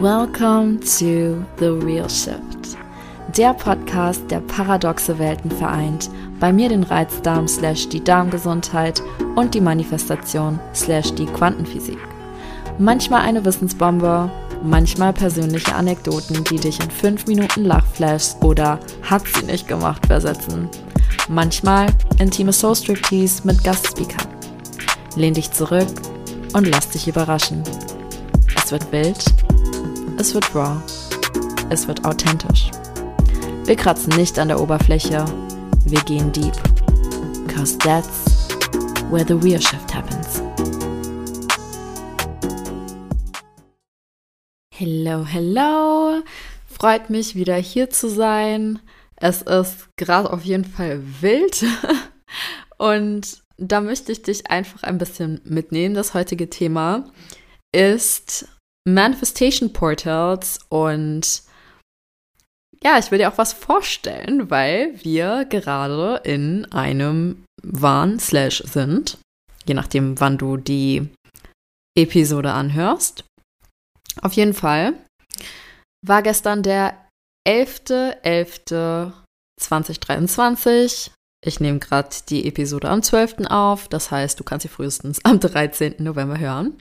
Welcome to The Real Shift. Der Podcast, der paradoxe Welten vereint. Bei mir den Reizdarm slash die Darmgesundheit und die Manifestation slash die Quantenphysik. Manchmal eine Wissensbombe, manchmal persönliche Anekdoten, die dich in 5 Minuten Lachflash oder hat sie nicht gemacht versetzen. Manchmal intime Soul Striptease mit Gastspeakern. Lehn dich zurück und lass dich überraschen. Es wird wild, es wird raw, es wird authentisch. Wir kratzen nicht an der Oberfläche, wir gehen deep. Cause that's where the real shift happens. Hello, hello. Freut mich wieder hier zu sein. Es ist gerade auf jeden Fall wild. Und da möchte ich dich einfach ein bisschen mitnehmen. Das heutige Thema ist Manifestation Portals und ja, ich will dir auch was vorstellen, weil wir gerade in einem Wahn slash sind, je nachdem, wann du die Episode anhörst. Auf jeden Fall war gestern der 11.11.2023. Ich nehme gerade die Episode am 12. auf, das heißt, du kannst sie frühestens am 13. November hören.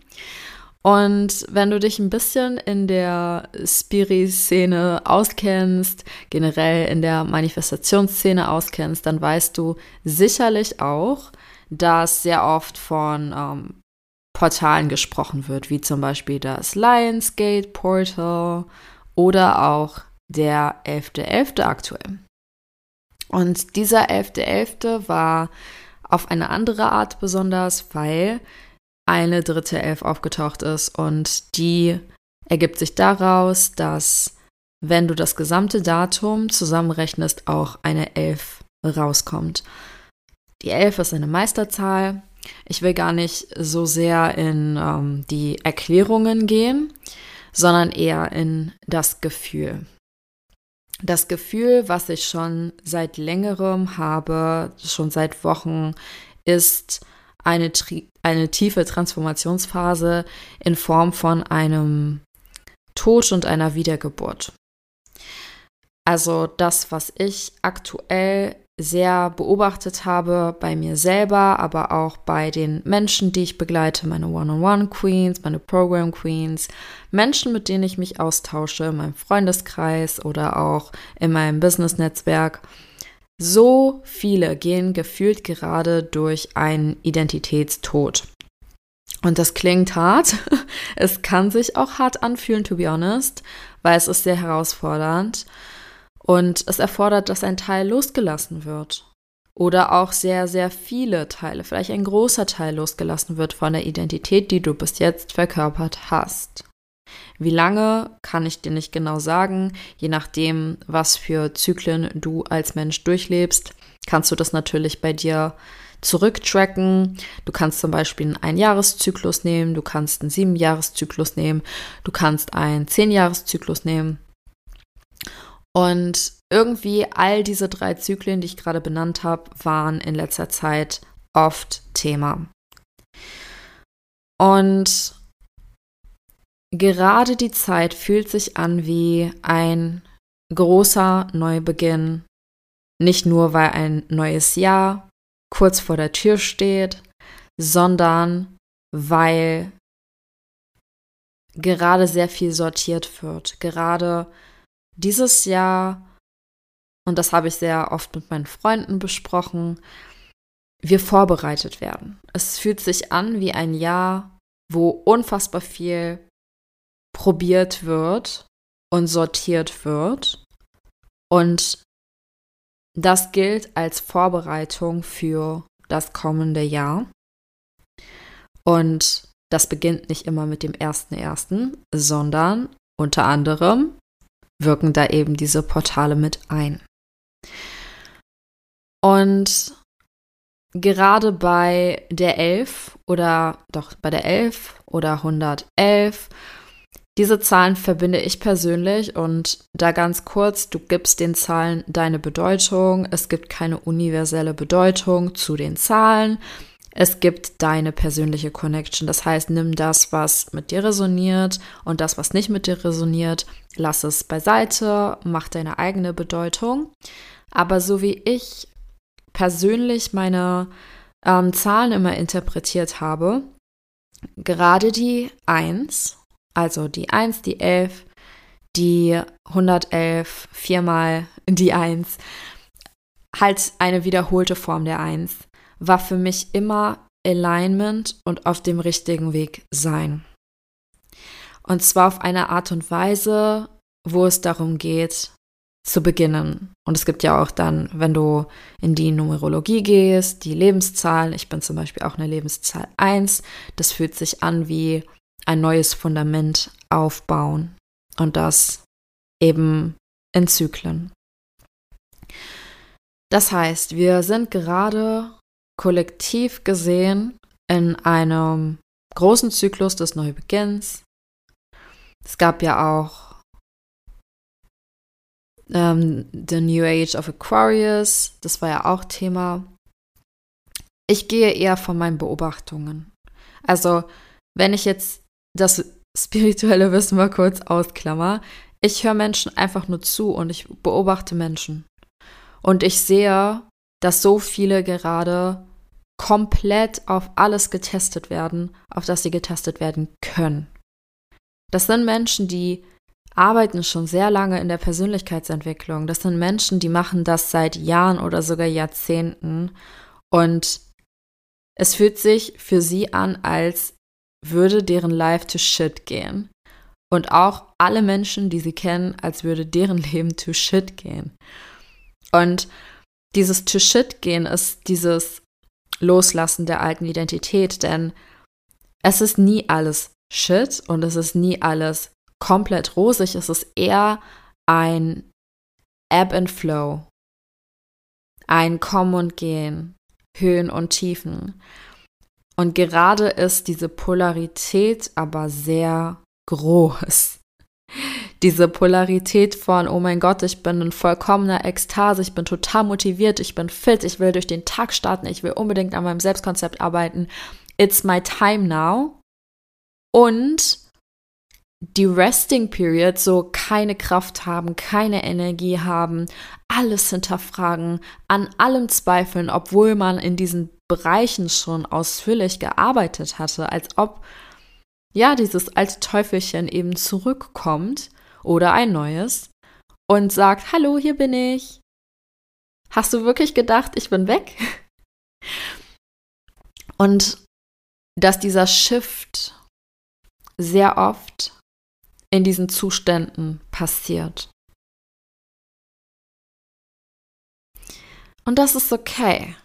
Und wenn du dich ein bisschen in der Spiri-Szene auskennst, generell in der Manifestationsszene auskennst, dann weißt du sicherlich auch, dass sehr oft von ähm, Portalen gesprochen wird, wie zum Beispiel das Lionsgate Portal oder auch der 11.11. .11. aktuell. Und dieser 11.11. .11. war auf eine andere Art besonders, weil eine dritte Elf aufgetaucht ist und die ergibt sich daraus, dass wenn du das gesamte Datum zusammenrechnest, auch eine Elf rauskommt. Die Elf ist eine Meisterzahl. Ich will gar nicht so sehr in ähm, die Erklärungen gehen, sondern eher in das Gefühl. Das Gefühl, was ich schon seit längerem habe, schon seit Wochen, ist eine, eine tiefe Transformationsphase in Form von einem Tod und einer Wiedergeburt. Also das, was ich aktuell sehr beobachtet habe bei mir selber, aber auch bei den Menschen, die ich begleite, meine One-on-One-Queens, meine Program-Queens, Menschen, mit denen ich mich austausche, in meinem Freundeskreis oder auch in meinem Business-Netzwerk. So viele gehen gefühlt gerade durch einen Identitätstod. Und das klingt hart. Es kann sich auch hart anfühlen, to be honest, weil es ist sehr herausfordernd. Und es erfordert, dass ein Teil losgelassen wird. Oder auch sehr, sehr viele Teile, vielleicht ein großer Teil losgelassen wird von der Identität, die du bis jetzt verkörpert hast. Wie lange, kann ich dir nicht genau sagen. Je nachdem, was für Zyklen du als Mensch durchlebst, kannst du das natürlich bei dir zurücktracken. Du kannst zum Beispiel einen Einjahreszyklus nehmen, du kannst einen Siebenjahreszyklus nehmen, du kannst einen Zehnjahreszyklus nehmen. Und irgendwie all diese drei Zyklen, die ich gerade benannt habe, waren in letzter Zeit oft Thema. Und Gerade die Zeit fühlt sich an wie ein großer Neubeginn, nicht nur weil ein neues Jahr kurz vor der Tür steht, sondern weil gerade sehr viel sortiert wird. Gerade dieses Jahr, und das habe ich sehr oft mit meinen Freunden besprochen, wir vorbereitet werden. Es fühlt sich an wie ein Jahr, wo unfassbar viel probiert wird und sortiert wird. Und das gilt als Vorbereitung für das kommende Jahr. Und das beginnt nicht immer mit dem ersten ersten, sondern unter anderem wirken da eben diese Portale mit ein. Und gerade bei der 11 oder doch bei der 11 oder 111 diese Zahlen verbinde ich persönlich und da ganz kurz, du gibst den Zahlen deine Bedeutung. Es gibt keine universelle Bedeutung zu den Zahlen. Es gibt deine persönliche Connection. Das heißt, nimm das, was mit dir resoniert und das, was nicht mit dir resoniert, lass es beiseite, mach deine eigene Bedeutung. Aber so wie ich persönlich meine ähm, Zahlen immer interpretiert habe, gerade die 1, also die 1, die 11, die 111, viermal die 1, halt eine wiederholte Form der 1, war für mich immer Alignment und auf dem richtigen Weg sein. Und zwar auf eine Art und Weise, wo es darum geht, zu beginnen. Und es gibt ja auch dann, wenn du in die Numerologie gehst, die Lebenszahlen. Ich bin zum Beispiel auch eine Lebenszahl 1. Das fühlt sich an wie ein neues Fundament aufbauen. Und das eben in Zyklen. Das heißt, wir sind gerade kollektiv gesehen in einem großen Zyklus des Neubeginns. Es gab ja auch ähm, The New Age of Aquarius, das war ja auch Thema. Ich gehe eher von meinen Beobachtungen. Also, wenn ich jetzt das spirituelle Wissen mal kurz ausklammer, ich höre Menschen einfach nur zu und ich beobachte Menschen. Und ich sehe, dass so viele gerade komplett auf alles getestet werden, auf das sie getestet werden können. Das sind Menschen, die arbeiten schon sehr lange in der Persönlichkeitsentwicklung. Das sind Menschen, die machen das seit Jahren oder sogar Jahrzehnten. Und es fühlt sich für sie an, als würde deren Life to shit gehen. Und auch alle Menschen, die sie kennen, als würde deren Leben to shit gehen. Und dieses to shit gehen ist dieses Loslassen der alten Identität, denn es ist nie alles shit und es ist nie alles komplett rosig, es ist eher ein Ebb and Flow, ein Kommen und Gehen, Höhen und Tiefen. Und gerade ist diese Polarität aber sehr groß. Diese Polarität von, oh mein Gott, ich bin in vollkommener Ekstase, ich bin total motiviert, ich bin fit, ich will durch den Tag starten, ich will unbedingt an meinem Selbstkonzept arbeiten. It's my time now. Und die Resting Period so keine Kraft haben, keine Energie haben, alles hinterfragen, an allem zweifeln, obwohl man in diesen Bereichen schon ausführlich gearbeitet hatte, als ob ja dieses alte Teufelchen eben zurückkommt oder ein neues und sagt, hallo, hier bin ich. Hast du wirklich gedacht, ich bin weg? Und dass dieser Shift sehr oft in diesen Zuständen passiert. Und das ist okay,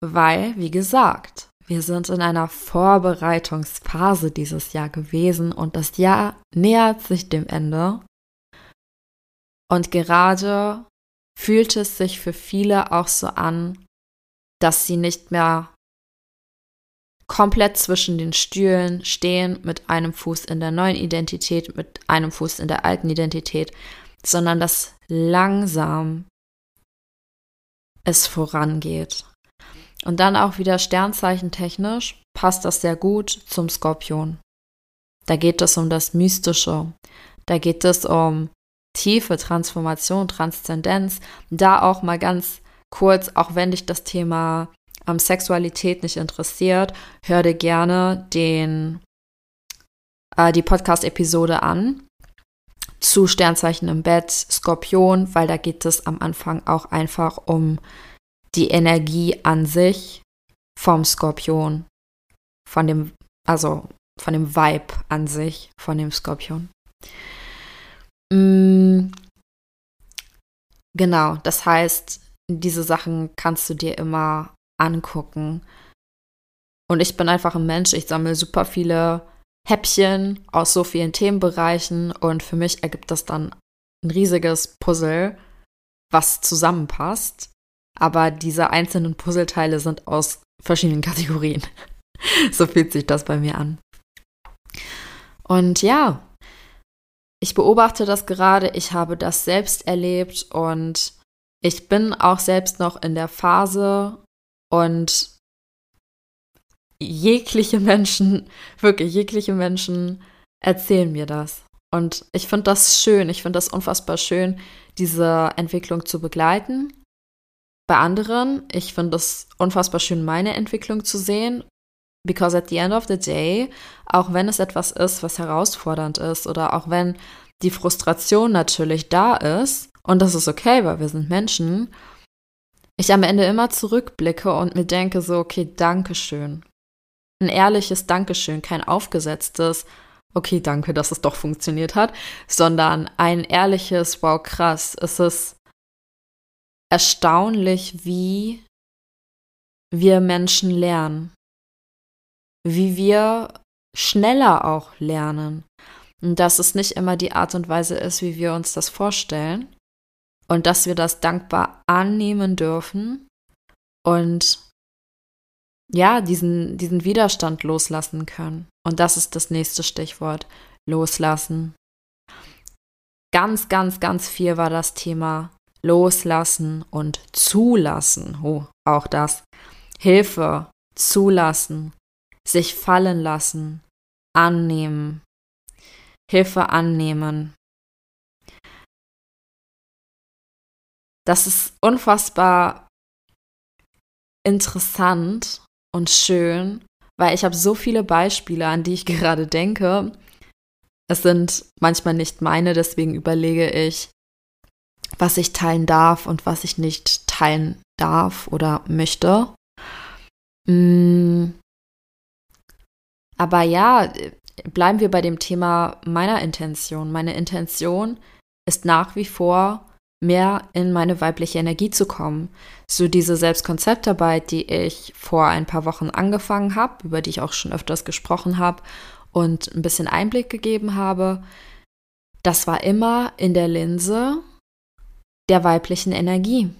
weil, wie gesagt, wir sind in einer Vorbereitungsphase dieses Jahr gewesen und das Jahr nähert sich dem Ende. Und gerade fühlt es sich für viele auch so an, dass sie nicht mehr komplett zwischen den Stühlen stehen, mit einem Fuß in der neuen Identität, mit einem Fuß in der alten Identität, sondern dass langsam es vorangeht. Und dann auch wieder sternzeichentechnisch passt das sehr gut zum Skorpion. Da geht es um das Mystische, da geht es um tiefe Transformation, Transzendenz. Da auch mal ganz kurz, auch wenn dich das Thema ähm, Sexualität nicht interessiert, hör dir gerne den, äh, die Podcast-Episode an zu Sternzeichen im Bett, Skorpion, weil da geht es am Anfang auch einfach um die Energie an sich vom Skorpion, von dem, also von dem Vibe an sich von dem Skorpion. Mm, genau, das heißt, diese Sachen kannst du dir immer angucken. Und ich bin einfach ein Mensch, ich sammle super viele Häppchen aus so vielen Themenbereichen und für mich ergibt das dann ein riesiges Puzzle, was zusammenpasst. Aber diese einzelnen Puzzleteile sind aus verschiedenen Kategorien. so fühlt sich das bei mir an. Und ja, ich beobachte das gerade, ich habe das selbst erlebt und ich bin auch selbst noch in der Phase, und jegliche Menschen, wirklich jegliche Menschen erzählen mir das. Und ich finde das schön, ich finde das unfassbar schön, diese Entwicklung zu begleiten. Bei anderen, ich finde es unfassbar schön, meine Entwicklung zu sehen. Because at the end of the day, auch wenn es etwas ist, was herausfordernd ist oder auch wenn die Frustration natürlich da ist, und das ist okay, weil wir sind Menschen, ich am Ende immer zurückblicke und mir denke so, okay, Dankeschön. Ein ehrliches Dankeschön, kein aufgesetztes, okay, danke, dass es doch funktioniert hat, sondern ein ehrliches, wow, krass. Es ist erstaunlich, wie wir Menschen lernen, wie wir schneller auch lernen. Und dass es nicht immer die Art und Weise ist, wie wir uns das vorstellen. Und dass wir das dankbar annehmen dürfen und ja, diesen, diesen Widerstand loslassen können. Und das ist das nächste Stichwort. Loslassen. Ganz, ganz, ganz viel war das Thema Loslassen und Zulassen. Oh, auch das. Hilfe, zulassen, sich fallen lassen, annehmen. Hilfe annehmen. Das ist unfassbar interessant und schön, weil ich habe so viele Beispiele, an die ich gerade denke. Es sind manchmal nicht meine, deswegen überlege ich, was ich teilen darf und was ich nicht teilen darf oder möchte. Mm. Aber ja, bleiben wir bei dem Thema meiner Intention. Meine Intention ist nach wie vor mehr in meine weibliche Energie zu kommen. So diese Selbstkonzeptarbeit, die ich vor ein paar Wochen angefangen habe, über die ich auch schon öfters gesprochen habe und ein bisschen Einblick gegeben habe, das war immer in der Linse der weiblichen Energie.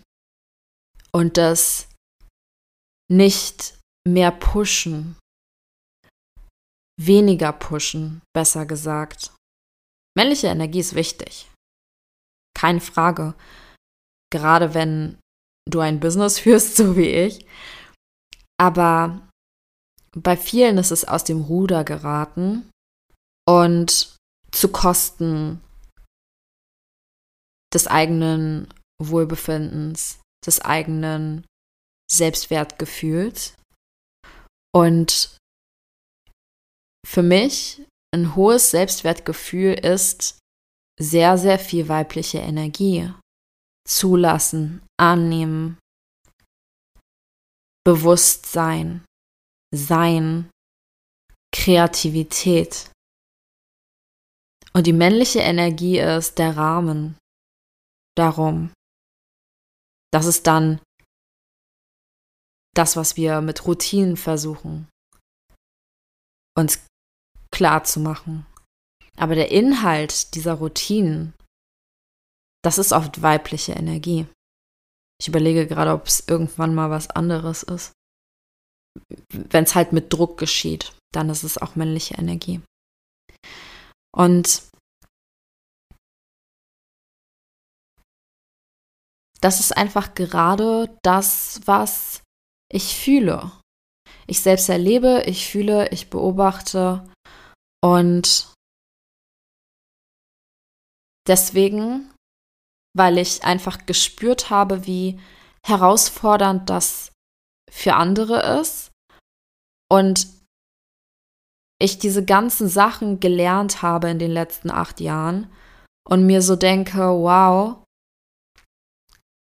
Und das nicht mehr pushen, weniger pushen, besser gesagt. Männliche Energie ist wichtig. Keine Frage. Gerade wenn du ein Business führst, so wie ich. Aber bei vielen ist es aus dem Ruder geraten und zu Kosten des eigenen Wohlbefindens, des eigenen Selbstwertgefühls. Und für mich ein hohes Selbstwertgefühl ist, sehr, sehr viel weibliche Energie. Zulassen, annehmen, Bewusstsein, Sein, Kreativität. Und die männliche Energie ist der Rahmen. Darum. Das ist dann das, was wir mit Routinen versuchen, uns klar zu machen. Aber der Inhalt dieser Routinen, das ist oft weibliche Energie. Ich überlege gerade, ob es irgendwann mal was anderes ist. Wenn es halt mit Druck geschieht, dann ist es auch männliche Energie. Und das ist einfach gerade das, was ich fühle. Ich selbst erlebe, ich fühle, ich beobachte und Deswegen, weil ich einfach gespürt habe, wie herausfordernd das für andere ist und ich diese ganzen Sachen gelernt habe in den letzten acht Jahren und mir so denke, wow,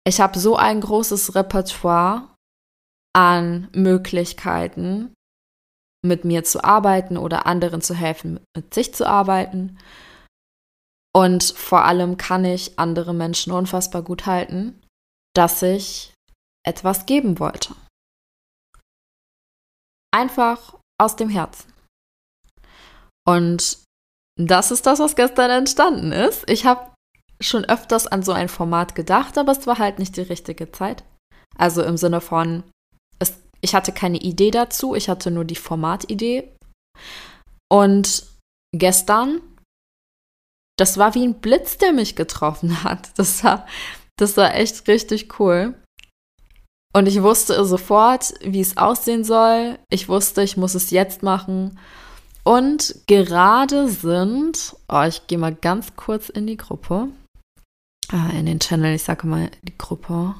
ich habe so ein großes Repertoire an Möglichkeiten, mit mir zu arbeiten oder anderen zu helfen, mit sich zu arbeiten. Und vor allem kann ich andere Menschen unfassbar gut halten, dass ich etwas geben wollte. Einfach aus dem Herzen. Und das ist das, was gestern entstanden ist. Ich habe schon öfters an so ein Format gedacht, aber es war halt nicht die richtige Zeit. Also im Sinne von, es, ich hatte keine Idee dazu, ich hatte nur die Formatidee. Und gestern das war wie ein Blitz, der mich getroffen hat. Das war, das war echt richtig cool. Und ich wusste sofort, wie es aussehen soll. Ich wusste, ich muss es jetzt machen. Und gerade sind, oh, ich gehe mal ganz kurz in die Gruppe, ah, in den Channel, ich sage mal die Gruppe.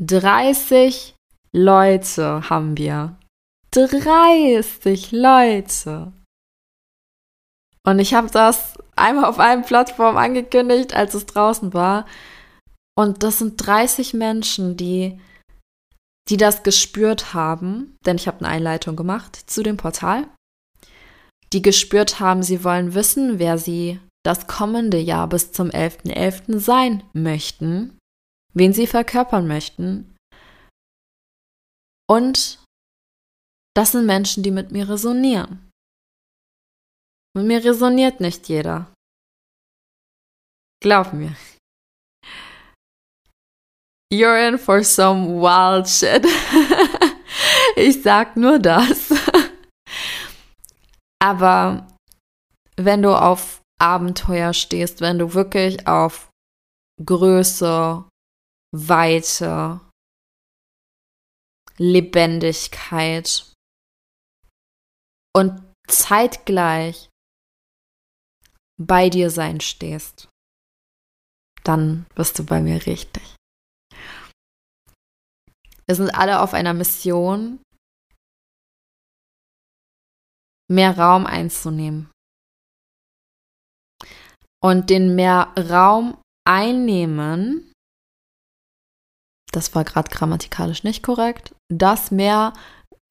30 Leute haben wir. 30 Leute. Und ich habe das einmal auf einer Plattform angekündigt, als es draußen war. Und das sind 30 Menschen, die die das gespürt haben, denn ich habe eine Einleitung gemacht zu dem Portal, die gespürt haben, sie wollen wissen, wer sie das kommende Jahr bis zum 11.11. .11. sein möchten, wen sie verkörpern möchten. Und das sind Menschen, die mit mir resonieren. Mit mir resoniert nicht jeder. Glaub mir. You're in for some wild shit. ich sag nur das. Aber wenn du auf Abenteuer stehst, wenn du wirklich auf Größe, Weite, Lebendigkeit und zeitgleich bei dir sein stehst, dann bist du bei mir richtig. Wir sind alle auf einer Mission, mehr Raum einzunehmen. Und den mehr Raum einnehmen, das war gerade grammatikalisch nicht korrekt, das mehr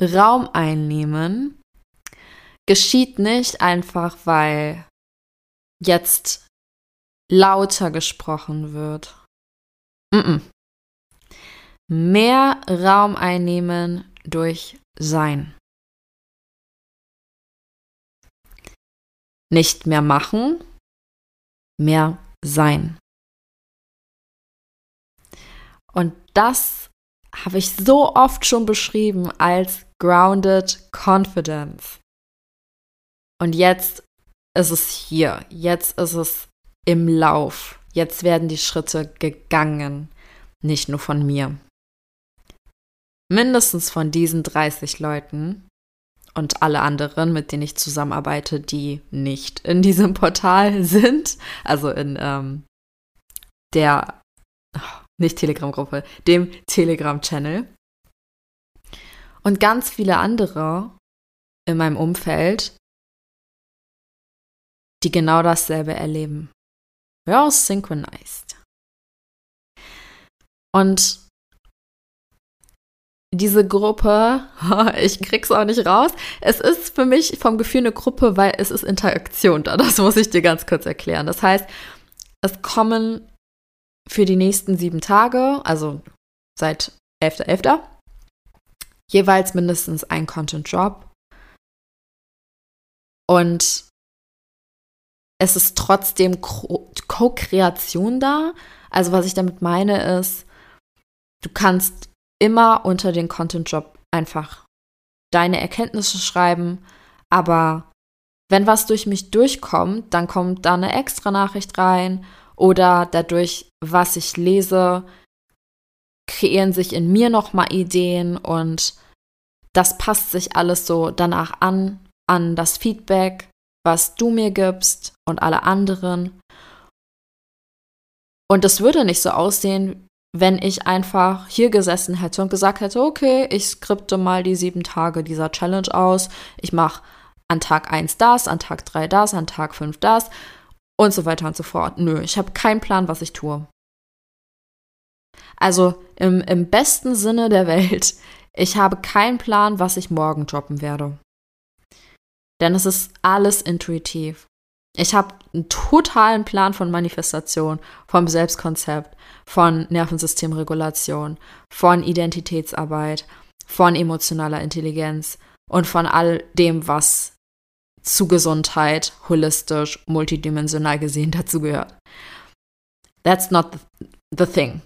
Raum einnehmen geschieht nicht einfach, weil jetzt lauter gesprochen wird. Mm -mm mehr Raum einnehmen durch Sein. Nicht mehr machen, mehr sein. Und das habe ich so oft schon beschrieben als Grounded Confidence. Und jetzt ist es hier, jetzt ist es im Lauf, jetzt werden die Schritte gegangen, nicht nur von mir mindestens von diesen 30 Leuten und alle anderen, mit denen ich zusammenarbeite, die nicht in diesem Portal sind, also in ähm, der, oh, nicht Telegram-Gruppe, dem Telegram-Channel. Und ganz viele andere in meinem Umfeld, die genau dasselbe erleben. We're all synchronized. Und diese Gruppe, ich krieg's auch nicht raus. Es ist für mich vom Gefühl eine Gruppe, weil es ist Interaktion da. Das muss ich dir ganz kurz erklären. Das heißt, es kommen für die nächsten sieben Tage, also seit 11.11., .11., jeweils mindestens ein Content-Drop. Und es ist trotzdem Co-Kreation da. Also was ich damit meine ist, du kannst immer unter den Content Job einfach deine Erkenntnisse schreiben, aber wenn was durch mich durchkommt, dann kommt da eine extra Nachricht rein oder dadurch, was ich lese, kreieren sich in mir nochmal Ideen und das passt sich alles so danach an, an das Feedback, was du mir gibst und alle anderen. Und es würde nicht so aussehen, wenn ich einfach hier gesessen hätte und gesagt hätte, okay, ich skripte mal die sieben Tage dieser Challenge aus, ich mache an Tag 1 das, an Tag 3 das, an Tag 5 das und so weiter und so fort. Nö, ich habe keinen Plan, was ich tue. Also im, im besten Sinne der Welt, ich habe keinen Plan, was ich morgen droppen werde. Denn es ist alles intuitiv. Ich habe einen totalen Plan von Manifestation, vom Selbstkonzept, von Nervensystemregulation, von Identitätsarbeit, von emotionaler Intelligenz und von all dem, was zu Gesundheit holistisch, multidimensional gesehen dazugehört. That's not the thing.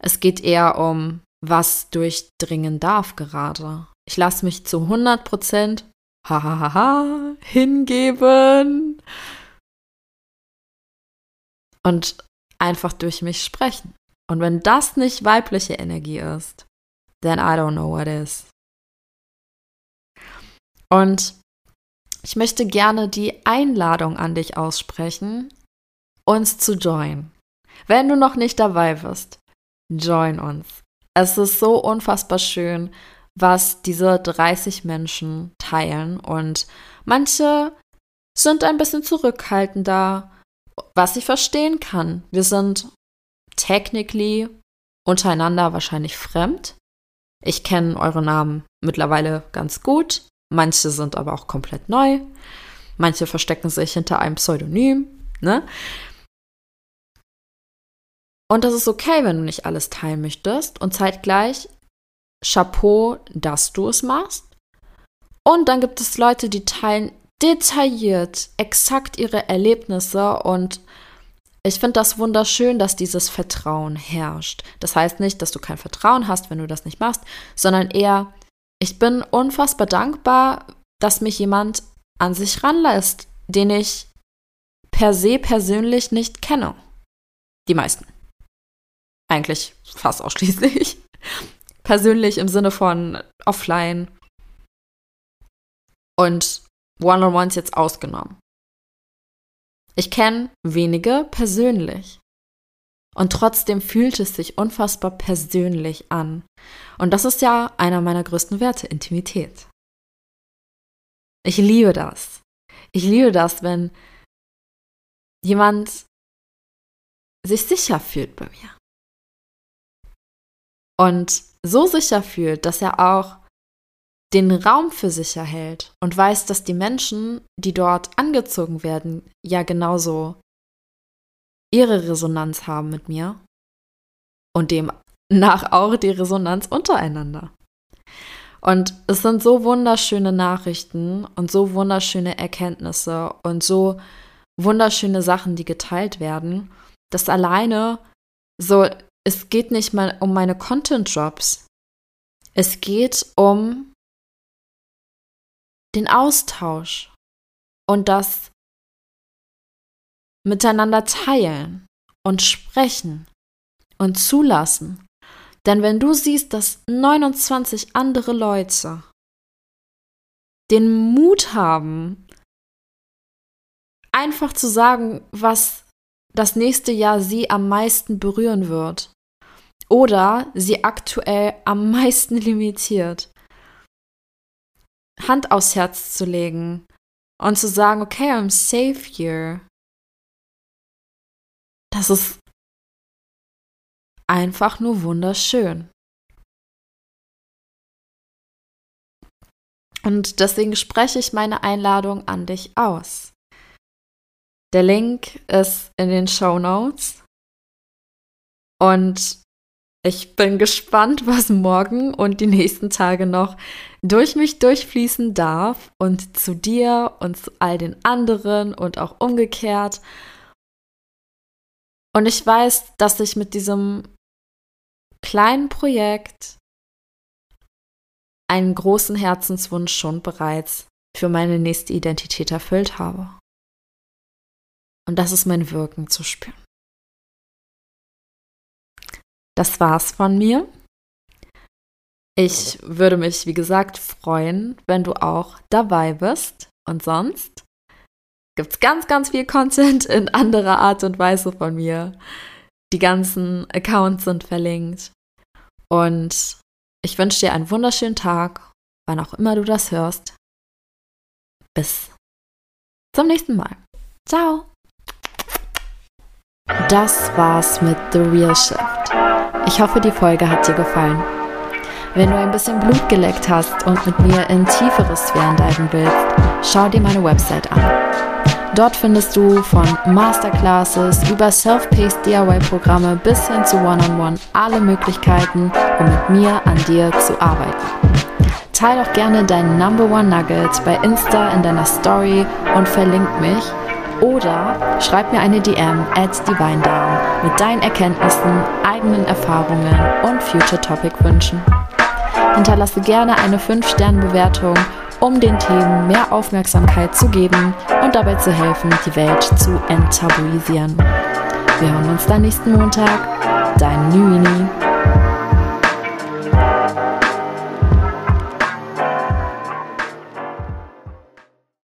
Es geht eher um, was durchdringen darf gerade. Ich lasse mich zu 100 Prozent hahaha hingeben und einfach durch mich sprechen. Und wenn das nicht weibliche Energie ist, then I don't know what is. Und ich möchte gerne die Einladung an dich aussprechen, uns zu joinen. Wenn du noch nicht dabei bist, join uns. Es ist so unfassbar schön, was diese 30 Menschen teilen und manche sind ein bisschen zurückhaltender, was ich verstehen kann. Wir sind technically untereinander wahrscheinlich fremd. Ich kenne eure Namen mittlerweile ganz gut. Manche sind aber auch komplett neu. Manche verstecken sich hinter einem Pseudonym. Ne? Und das ist okay, wenn du nicht alles teilen möchtest. Und zeitgleich Chapeau, dass du es machst. Und dann gibt es Leute, die teilen detailliert, exakt ihre Erlebnisse und ich finde das wunderschön, dass dieses Vertrauen herrscht. Das heißt nicht, dass du kein Vertrauen hast, wenn du das nicht machst, sondern eher, ich bin unfassbar dankbar, dass mich jemand an sich ranlässt, den ich per se persönlich nicht kenne. Die meisten. Eigentlich fast ausschließlich. persönlich im Sinne von offline. Und One-on-Ones jetzt ausgenommen. Ich kenne wenige persönlich. Und trotzdem fühlt es sich unfassbar persönlich an. Und das ist ja einer meiner größten Werte, Intimität. Ich liebe das. Ich liebe das, wenn jemand sich sicher fühlt bei mir. Und so sicher fühlt, dass er auch den Raum für sich erhält und weiß, dass die Menschen, die dort angezogen werden, ja genauso ihre Resonanz haben mit mir und demnach auch die Resonanz untereinander. Und es sind so wunderschöne Nachrichten und so wunderschöne Erkenntnisse und so wunderschöne Sachen, die geteilt werden, dass alleine so, es geht nicht mal um meine Content-Jobs. Es geht um den Austausch und das Miteinander teilen und sprechen und zulassen. Denn wenn du siehst, dass 29 andere Leute den Mut haben, einfach zu sagen, was das nächste Jahr sie am meisten berühren wird oder sie aktuell am meisten limitiert, Hand aufs Herz zu legen und zu sagen, okay, I'm safe here. Das ist einfach nur wunderschön. Und deswegen spreche ich meine Einladung an dich aus. Der Link ist in den Show Notes. Und ich bin gespannt, was morgen und die nächsten Tage noch durch mich durchfließen darf und zu dir und zu all den anderen und auch umgekehrt. Und ich weiß, dass ich mit diesem kleinen Projekt einen großen Herzenswunsch schon bereits für meine nächste Identität erfüllt habe. Und das ist mein Wirken zu spüren. Das war's von mir. Ich würde mich, wie gesagt, freuen, wenn du auch dabei bist. Und sonst gibt es ganz, ganz viel Content in anderer Art und Weise von mir. Die ganzen Accounts sind verlinkt. Und ich wünsche dir einen wunderschönen Tag, wann auch immer du das hörst. Bis zum nächsten Mal. Ciao. Das war's mit The Real Shift. Ich hoffe, die Folge hat dir gefallen. Wenn du ein bisschen Blut geleckt hast und mit mir in tiefere Sphären diven willst, schau dir meine Website an. Dort findest du von Masterclasses über Self-Paced DIY-Programme bis hin zu One-on-One -on -One alle Möglichkeiten, um mit mir an dir zu arbeiten. Teil doch gerne deinen Number One Nugget bei Insta in deiner Story und verlink mich oder schreib mir eine DM at DivineDown mit deinen Erkenntnissen, eigenen Erfahrungen und Future Topic Wünschen. Hinterlasse gerne eine 5-Sterne-Bewertung, um den Themen mehr Aufmerksamkeit zu geben und dabei zu helfen, die Welt zu enttabuisieren. Wir hören uns dann nächsten Montag. Dein Nüini.